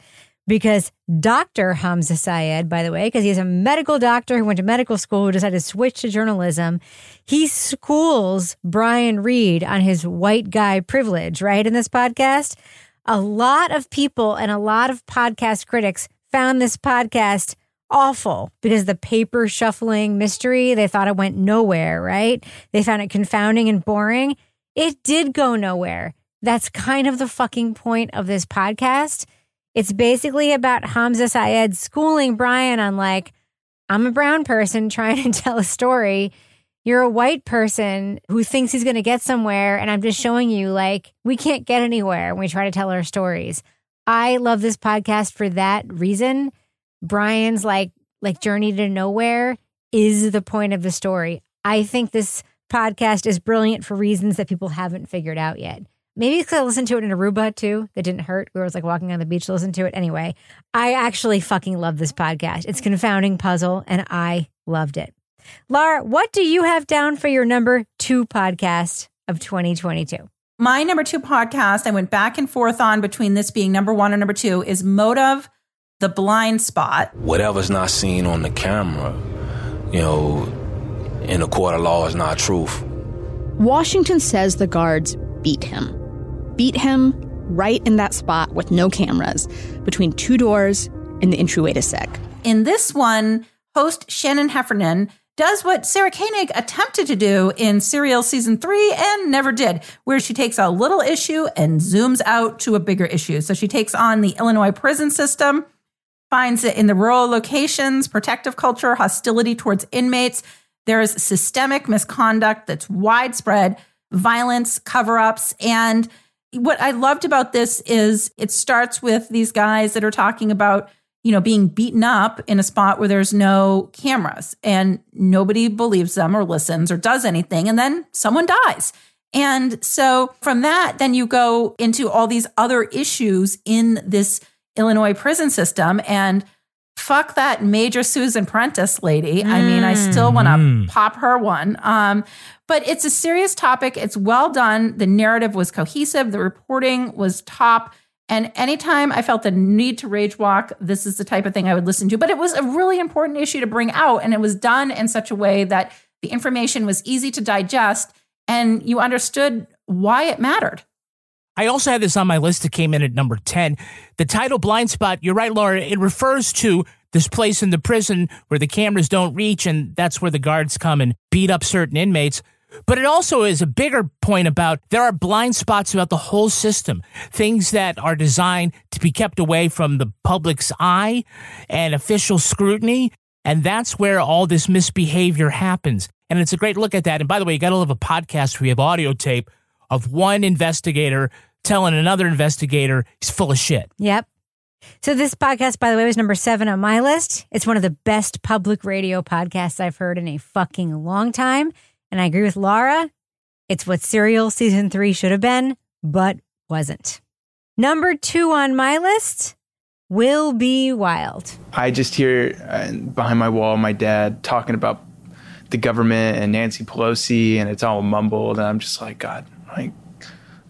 because Dr. Hamza Syed, by the way, because he's a medical doctor who went to medical school who decided to switch to journalism, he schools Brian Reed on his white guy privilege, right? In this podcast. A lot of people and a lot of podcast critics found this podcast awful because the paper shuffling mystery, they thought it went nowhere, right? They found it confounding and boring. It did go nowhere. That's kind of the fucking point of this podcast it's basically about Hamza Syed schooling Brian on like, I'm a brown person trying to tell a story. You're a white person who thinks he's going to get somewhere. And I'm just showing you, like, we can't get anywhere when we try to tell our stories. I love this podcast for that reason. Brian's like, like journey to nowhere is the point of the story. I think this podcast is brilliant for reasons that people haven't figured out yet. Maybe because I listened to it in Aruba too. That didn't hurt. We were like walking on the beach to listen to it. Anyway, I actually fucking love this podcast. It's confounding puzzle, and I loved it. Laura, what do you have down for your number two podcast of 2022? My number two podcast, I went back and forth on between this being number one and number two, is Motive, The Blind Spot. Whatever's not seen on the camera, you know, in a court of law is not truth. Washington says the guards beat him beat him right in that spot with no cameras, between two doors in the entryway to SEC. In this one, host Shannon Heffernan does what Sarah Koenig attempted to do in Serial season three and never did, where she takes a little issue and zooms out to a bigger issue. So she takes on the Illinois prison system, finds it in the rural locations, protective culture, hostility towards inmates. There's systemic misconduct that's widespread, violence, cover ups. And what I loved about this is it starts with these guys that are talking about you know, being beaten up in a spot where there's no cameras and nobody believes them or listens or does anything. And then someone dies. And so from that, then you go into all these other issues in this Illinois prison system. And fuck that Major Susan Prentice lady. I mean, I still want to Mm. pop her one. Um, but it's a serious topic. It's well done. The narrative was cohesive, the reporting was top. And anytime I felt the need to rage walk, this is the type of thing I would listen to. But it was a really important issue to bring out. And it was done in such a way that the information was easy to digest and you understood why it mattered. I also had this on my list that came in at number 10. The title Blind Spot, you're right, Laura, it refers to this place in the prison where the cameras don't reach, and that's where the guards come and beat up certain inmates. But it also is a bigger point about there are blind spots about the whole system, things that are designed to be kept away from the public's eye and official scrutiny. And that's where all this misbehavior happens. And it's a great look at that. And by the way, you got to love a podcast where you have audio tape of one investigator telling another investigator he's full of shit. Yep. So this podcast, by the way, was number seven on my list. It's one of the best public radio podcasts I've heard in a fucking long time. And I agree with Laura. It's what Serial season three should have been, but wasn't. Number two on my list will be wild. I just hear uh, behind my wall my dad talking about the government and Nancy Pelosi, and it's all mumbled. And I'm just like, God, like,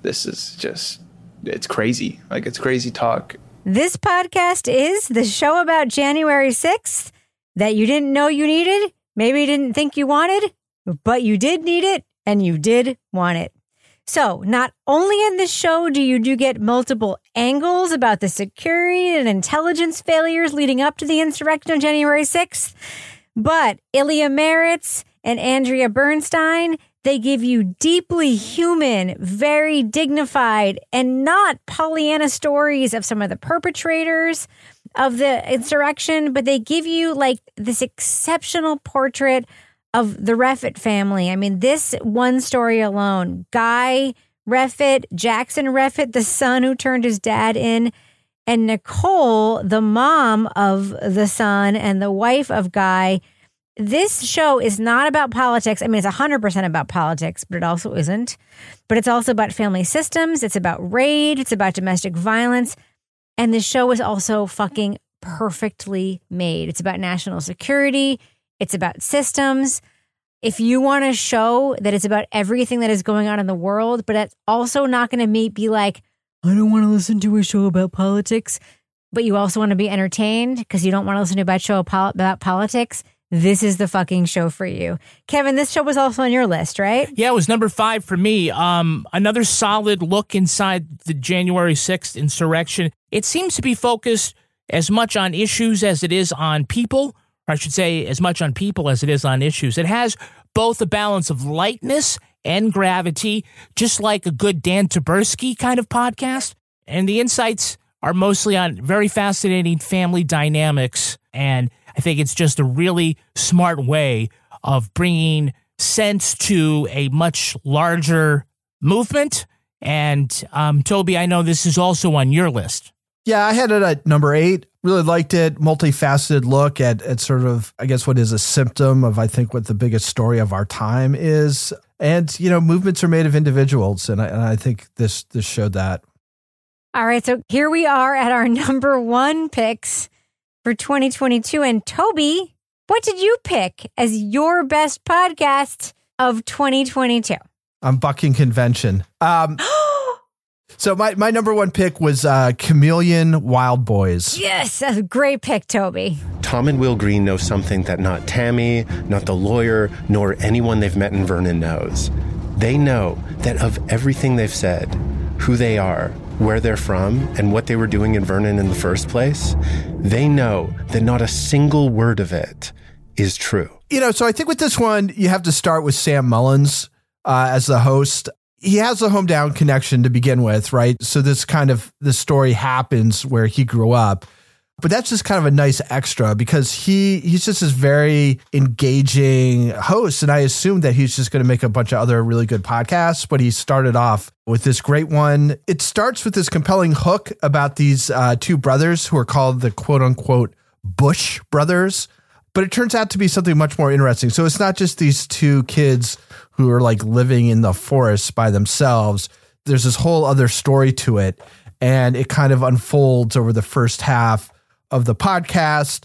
this is just, it's crazy. Like, it's crazy talk. This podcast is the show about January 6th that you didn't know you needed, maybe didn't think you wanted, but you did need it and you did want it. So, not only in this show do you do get multiple angles about the security and intelligence failures leading up to the insurrection on January 6th, but Ilya Marritz and Andrea Bernstein, they give you deeply human, very dignified, and not Pollyanna stories of some of the perpetrators of the insurrection, but they give you like this exceptional portrait of the Reffitt family. I mean, this one story alone, Guy Reffitt, Jackson Reffitt, the son who turned his dad in, and Nicole, the mom of the son and the wife of Guy. This show is not about politics. I mean, it's 100% about politics, but it also isn't. But it's also about family systems. It's about rage. It's about domestic violence. And the show is also fucking perfectly made. It's about national security. It's about systems. If you want a show that is about everything that is going on in the world, but it's also not going to be like, I don't want to listen to a show about politics, but you also want to be entertained because you don't want to listen to a show about politics, this is the fucking show for you. Kevin, this show was also on your list, right? Yeah, it was number five for me. Um, another solid look inside the January 6th insurrection. It seems to be focused as much on issues as it is on people, or I should say, as much on people as it is on issues. It has both a balance of lightness and gravity, just like a good Dan Taberski kind of podcast. And the insights are mostly on very fascinating family dynamics. And I think it's just a really smart way of bringing sense to a much larger movement. And um, Toby, I know this is also on your list. Yeah, I had it at number eight. Really liked it. Multifaceted look at, at sort of, I guess, what is a symptom of, I think, what the biggest story of our time is. And, you know, movements are made of individuals. And I, and I think this, this showed that. All right. So here we are at our number one picks for 2022. And Toby, what did you pick as your best podcast of 2022? I'm bucking convention. Um, so my, my number one pick was uh, Chameleon Wild Boys. Yes, that's a great pick, Toby. Tom and Will Green know something that not Tammy, not the lawyer, nor anyone they've met in Vernon knows. They know that of everything they've said, who they are, where they're from and what they were doing in Vernon in the first place, they know that not a single word of it is true. You know, so I think with this one, you have to start with Sam Mullins uh, as the host. He has a hometown connection to begin with, right? So this kind of the story happens where he grew up. But that's just kind of a nice extra because he he's just this very engaging host, and I assumed that he's just going to make a bunch of other really good podcasts. But he started off with this great one. It starts with this compelling hook about these uh, two brothers who are called the quote unquote Bush brothers, but it turns out to be something much more interesting. So it's not just these two kids who are like living in the forest by themselves. There's this whole other story to it, and it kind of unfolds over the first half of the podcast.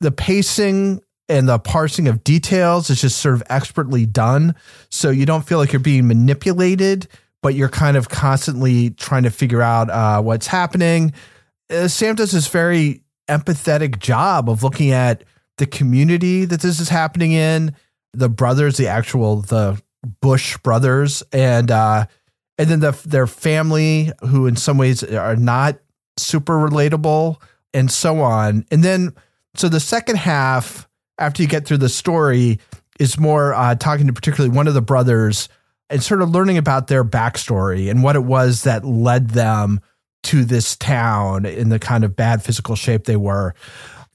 The pacing and the parsing of details is just sort of expertly done. So you don't feel like you're being manipulated, but you're kind of constantly trying to figure out uh, what's happening. Uh, Sam does this very empathetic job of looking at the community that this is happening in, the brothers, the actual the Bush brothers, and uh, and then the their family, who in some ways are not super relatable and so on. And then, so the second half, after you get through the story, is more uh, talking to particularly one of the brothers and sort of learning about their backstory and what it was that led them to this town in the kind of bad physical shape they were.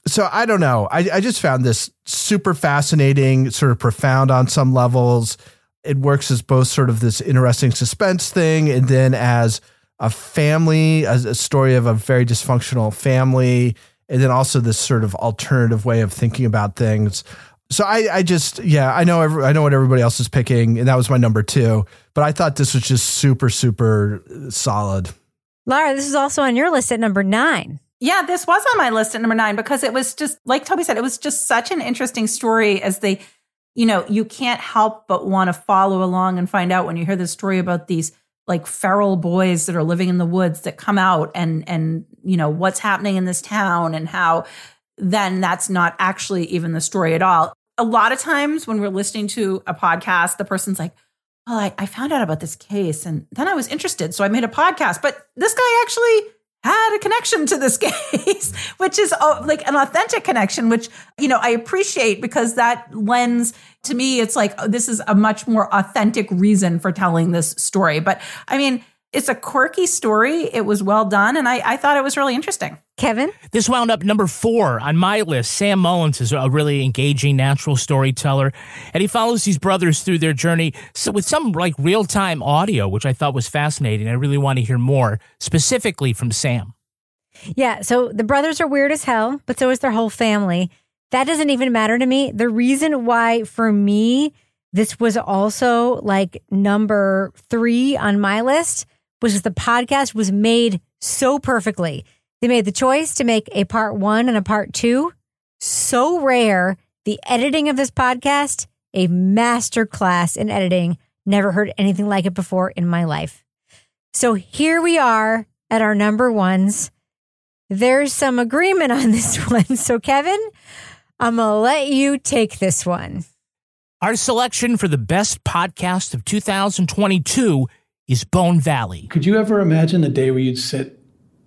So I don't know. I, I just found this super fascinating, sort of profound on some levels. It works as both sort of this interesting suspense thing and then as a family, a, a story of a very dysfunctional family, and then also this sort of alternative way of thinking about things. So I, I just, yeah, I know, every, I know what everybody else is picking, and that was my number two. But I thought this was just super, super solid. Lara, this is also on your list at number nine. Yeah, this was on my list at number nine because it was just, like Toby said, it was just such an interesting story as they, you know, you can't help but want to follow along and find out when you hear the story about these like feral boys that are living in the woods that come out and and you know what's happening in this town and how then that's not actually even the story at all. A lot of times when we're listening to a podcast, the person's like, well, I, I found out about this case and then I was interested. So I made a podcast. But this guy actually had a connection to this case, which is uh, like an authentic connection, which, you know, I appreciate because that lends to me, it's like, oh, this is a much more authentic reason for telling this story. But I mean, it's a quirky story. It was well done. And I, I thought it was really interesting. Kevin? This wound up number four on my list. Sam Mullins is a really engaging natural storyteller, and he follows these brothers through their journey so with some like real time audio, which I thought was fascinating. I really want to hear more specifically from Sam. Yeah, so the brothers are weird as hell, but so is their whole family. That doesn't even matter to me. The reason why, for me, this was also like number three on my list was the podcast was made so perfectly. They made the choice to make a part one and a part two. So rare. The editing of this podcast, a master class in editing. Never heard anything like it before in my life. So here we are at our number ones. There's some agreement on this one. So, Kevin, I'm going to let you take this one. Our selection for the best podcast of 2022 is Bone Valley. Could you ever imagine the day where you'd sit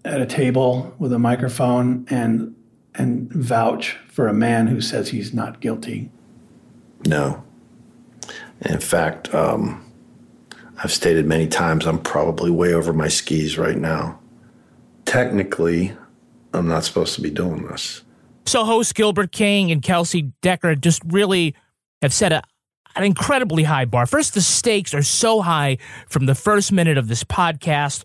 at a table with a microphone and and vouch for a man who says he's not guilty? No. In fact, um, I've stated many times I'm probably way over my skis right now. Technically, I'm not supposed to be doing this. So, hosts Gilbert King and Kelsey Decker just really have set a, an incredibly high bar. First, the stakes are so high from the first minute of this podcast.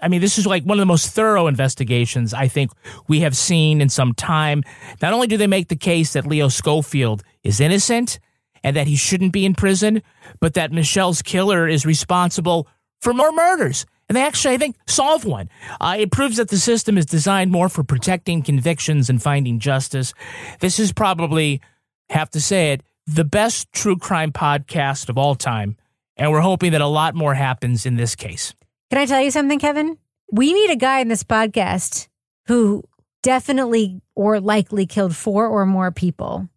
I mean, this is like one of the most thorough investigations I think we have seen in some time. Not only do they make the case that Leo Schofield is innocent and that he shouldn't be in prison, but that Michelle's killer is responsible for more murders. And they actually, I think, solve one. Uh, it proves that the system is designed more for protecting convictions and finding justice. This is probably, have to say it, the best true crime podcast of all time. And we're hoping that a lot more happens in this case. Can I tell you something, Kevin? We need a guy in this podcast who definitely or likely killed four or more people.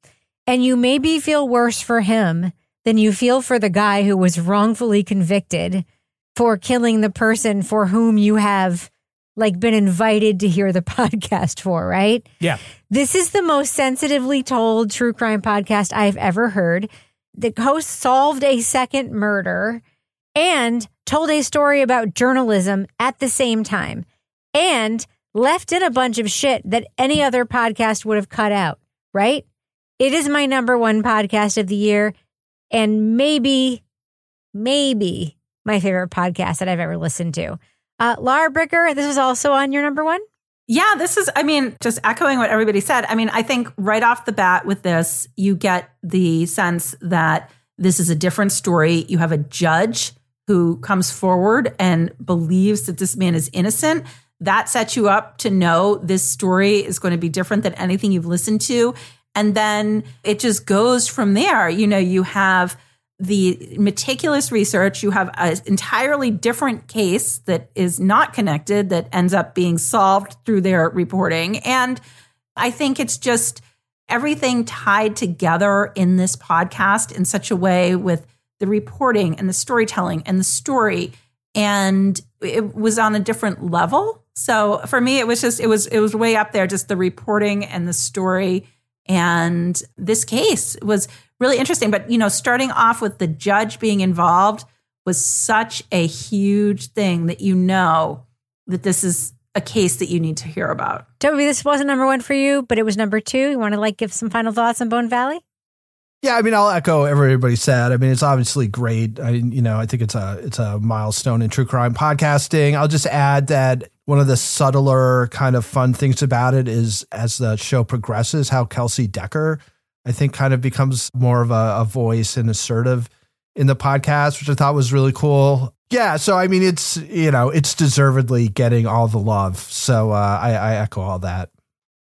And you maybe feel worse for him than you feel for the guy who was wrongfully convicted for killing the person for whom you have like been invited to hear the podcast for, right? Yeah. This is the most sensitively told true crime podcast I've ever heard. The host solved a second murder and told a story about journalism at the same time and left in a bunch of shit that any other podcast would have cut out, right? It is my number one podcast of the year and maybe, maybe my favorite podcast that I've ever listened to. Uh, Laura Bricker, this is also on your number one? Yeah, this is, I mean, just echoing what everybody said. I mean, I think right off the bat with this, you get the sense that this is a different story. You have a judge who comes forward and believes that this man is innocent. That sets you up to know this story is going to be different than anything you've listened to. And then it just goes from there. You know, you have the meticulous research, you have an entirely different case that is not connected that ends up being solved through their reporting. And I think it's just everything tied together in this podcast in such a way with the reporting and the storytelling and the story. And it was on a different level. So for me, it was just, it was, it was way up there, just the reporting and the story. And this case was really interesting. But, you know, starting off with the judge being involved was such a huge thing that you know that this is a case that you need to hear about. Toby, this wasn't number one for you, but it was number two. You want to like give some final thoughts on Bone Valley? Yeah, I mean, I'll echo everybody said. I mean, it's obviously great. I, you know, I think it's a it's a milestone in true crime podcasting. I'll just add that one of the subtler kind of fun things about it is as the show progresses, how Kelsey Decker, I think, kind of becomes more of a, a voice and assertive in the podcast, which I thought was really cool. Yeah, so I mean, it's you know, it's deservedly getting all the love. So uh, I, I echo all that.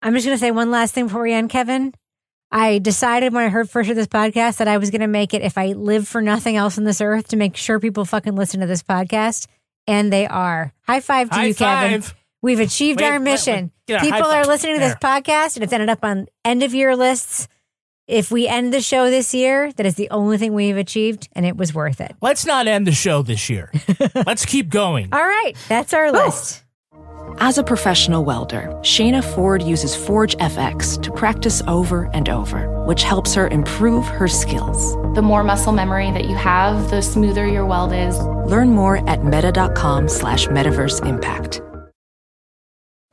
I'm just going to say one last thing before we end, Kevin. I decided when I heard first of this podcast that I was going to make it if I live for nothing else on this earth to make sure people fucking listen to this podcast. And they are. High five to High you, Kevin. We've achieved Wait, our mission. wait. Get a People are listening to this podcast and it's ended up on end of year lists. If we end the show this year, that is the only thing we've achieved and it was worth it. Let's not end the show this year. Let's keep going. All right. That's our list. As a professional welder, Shayna Ford uses Forge FX to practice over and over, which helps her improve her skills. The more muscle memory that you have, the smoother your weld is. Learn more at meta.com slash metaverse impact.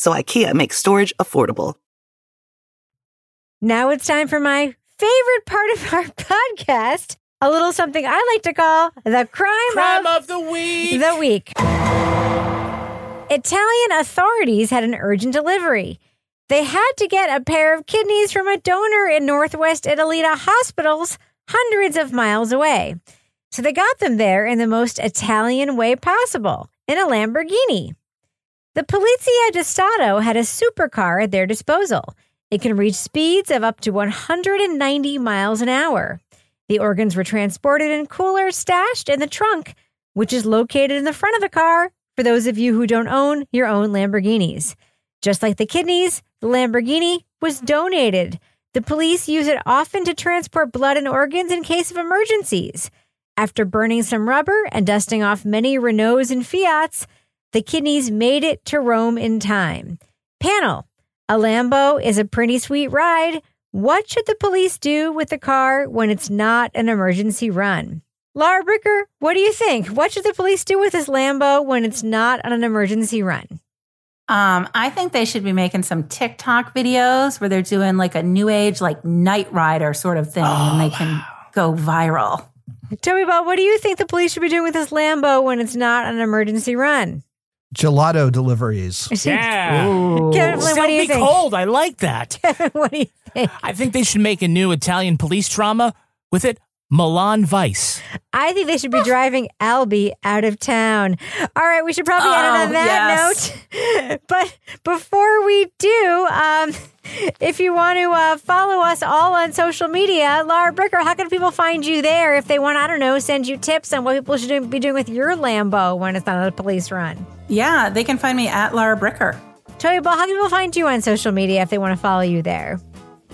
so IKEA makes storage affordable. Now it's time for my favorite part of our podcast, a little something I like to call the crime, Crime of the week. The week. Italian authorities had an urgent delivery. They had to get a pair of kidneys from a donor in northwest Italy to hospitals hundreds of miles away. So they got them there in the most Italian way possible in a Lamborghini. The Polizia di Stato had a supercar at their disposal. It can reach speeds of up to 190 miles an hour. The organs were transported in coolers stashed in the trunk, which is located in the front of the car for those of you who don't own your own Lamborghinis. Just like the kidneys, the Lamborghini was donated. The police use it often to transport blood and organs in case of emergencies. After burning some rubber and dusting off many Renaults and Fiats, the kidneys made it to Rome in time. Panel A Lambo is a pretty sweet ride. What should the police do with the car when it's not an emergency run? Laura Bricker, what do you think? What should the police do with this Lambo when it's not on an emergency run? Um, I think they should be making some TikTok videos where they're doing like a new age, like Knight Rider sort of thing, Oh, and they can go viral. Toby Ball, what do you think the police should be doing with this Lambo when it's not an emergency run? Gelato deliveries. Yeah. Kevin what do you Still be think? cold. I like that. what do you think? I think they should make a new Italian police drama with it. Milan Vice. I think they should be driving Albie out of town. All right, we should probably end it Oh, on that note. but before we do, um, if you want to uh, follow us all on social media, Laura Bricker, how can people find you there if they want, I don't know, send you tips on what people should do, be doing with your Lambo when it's not a police run? Yeah, they can find me at Laura Bricker. Toby Ball, how can people find you on social media if they want to follow you there?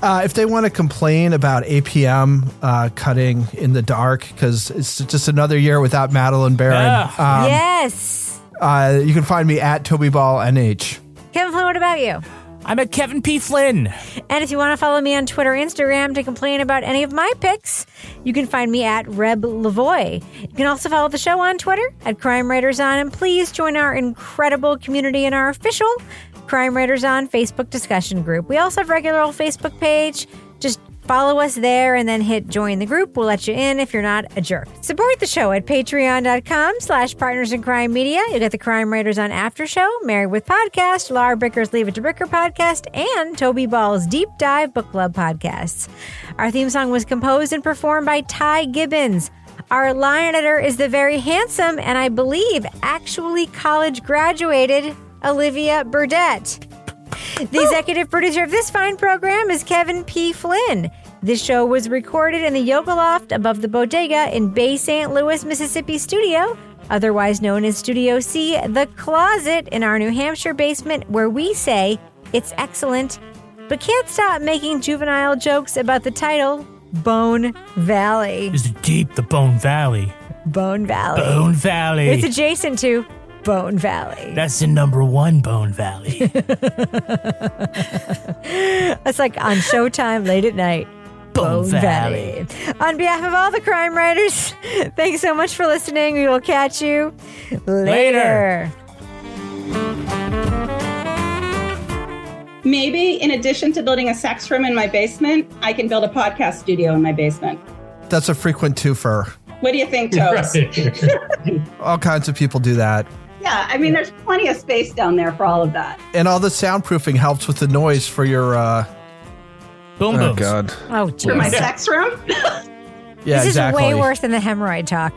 Uh, if they want to complain about APM uh, cutting in the dark because it's just another year without Madeleine Baran, um, yes. uh, you can find me at Toby Ball NH. Kevin Flynn, what about you? I'm at Kevin P. Flynn. And if you want to follow me on Twitter, Instagram to complain about any of my picks, you can find me at Reb Lavoie. You can also follow the show on Twitter at Crime Writers On, and please join our incredible community in our official Crime Writers On Facebook discussion group. We also have a regular old Facebook page. Just follow us there and then hit join the group. We'll let you in if you're not a jerk. Support the show at patreon.com slash partners in crime media. You'll get the Crime Writers on After Show, Married with Podcast, Laura Bricker's Leave It to Bricker podcast, and Toby Ball's Deep Dive Book Club podcasts. Our theme song was composed and performed by Ty Gibbons. Our line editor is the very handsome and I believe actually college graduated Olivia Burdett. The executive producer of this fine program is Kevin P. Flynn. This show was recorded in the Yoga Loft above the bodega in Bay St. Louis, Mississippi studio, otherwise known as Studio C, the closet in our New Hampshire basement, where we say it's excellent, but can't stop making juvenile jokes about the title Bone Valley. Is it deep the Bone Valley. Bone Valley. Bone Valley. It's adjacent to Bone Valley. That's the number one Bone Valley. That's like on Showtime late at night. Bone Valley. On behalf of all the crime writers, thanks so much for listening. We will catch you later. Later. Maybe in addition to building a sex room in my basement, I can build a podcast studio in my basement. That's a frequent twofer. What do you think, Tobes? All kinds of people do that. Yeah, I mean, there's plenty of space down there for all of that. And all the soundproofing helps with the noise for your. Uh, Boom oh, booms. God. Oh, For my geez. sex room? Yeah, this exactly. is way worse than the hemorrhoid talk.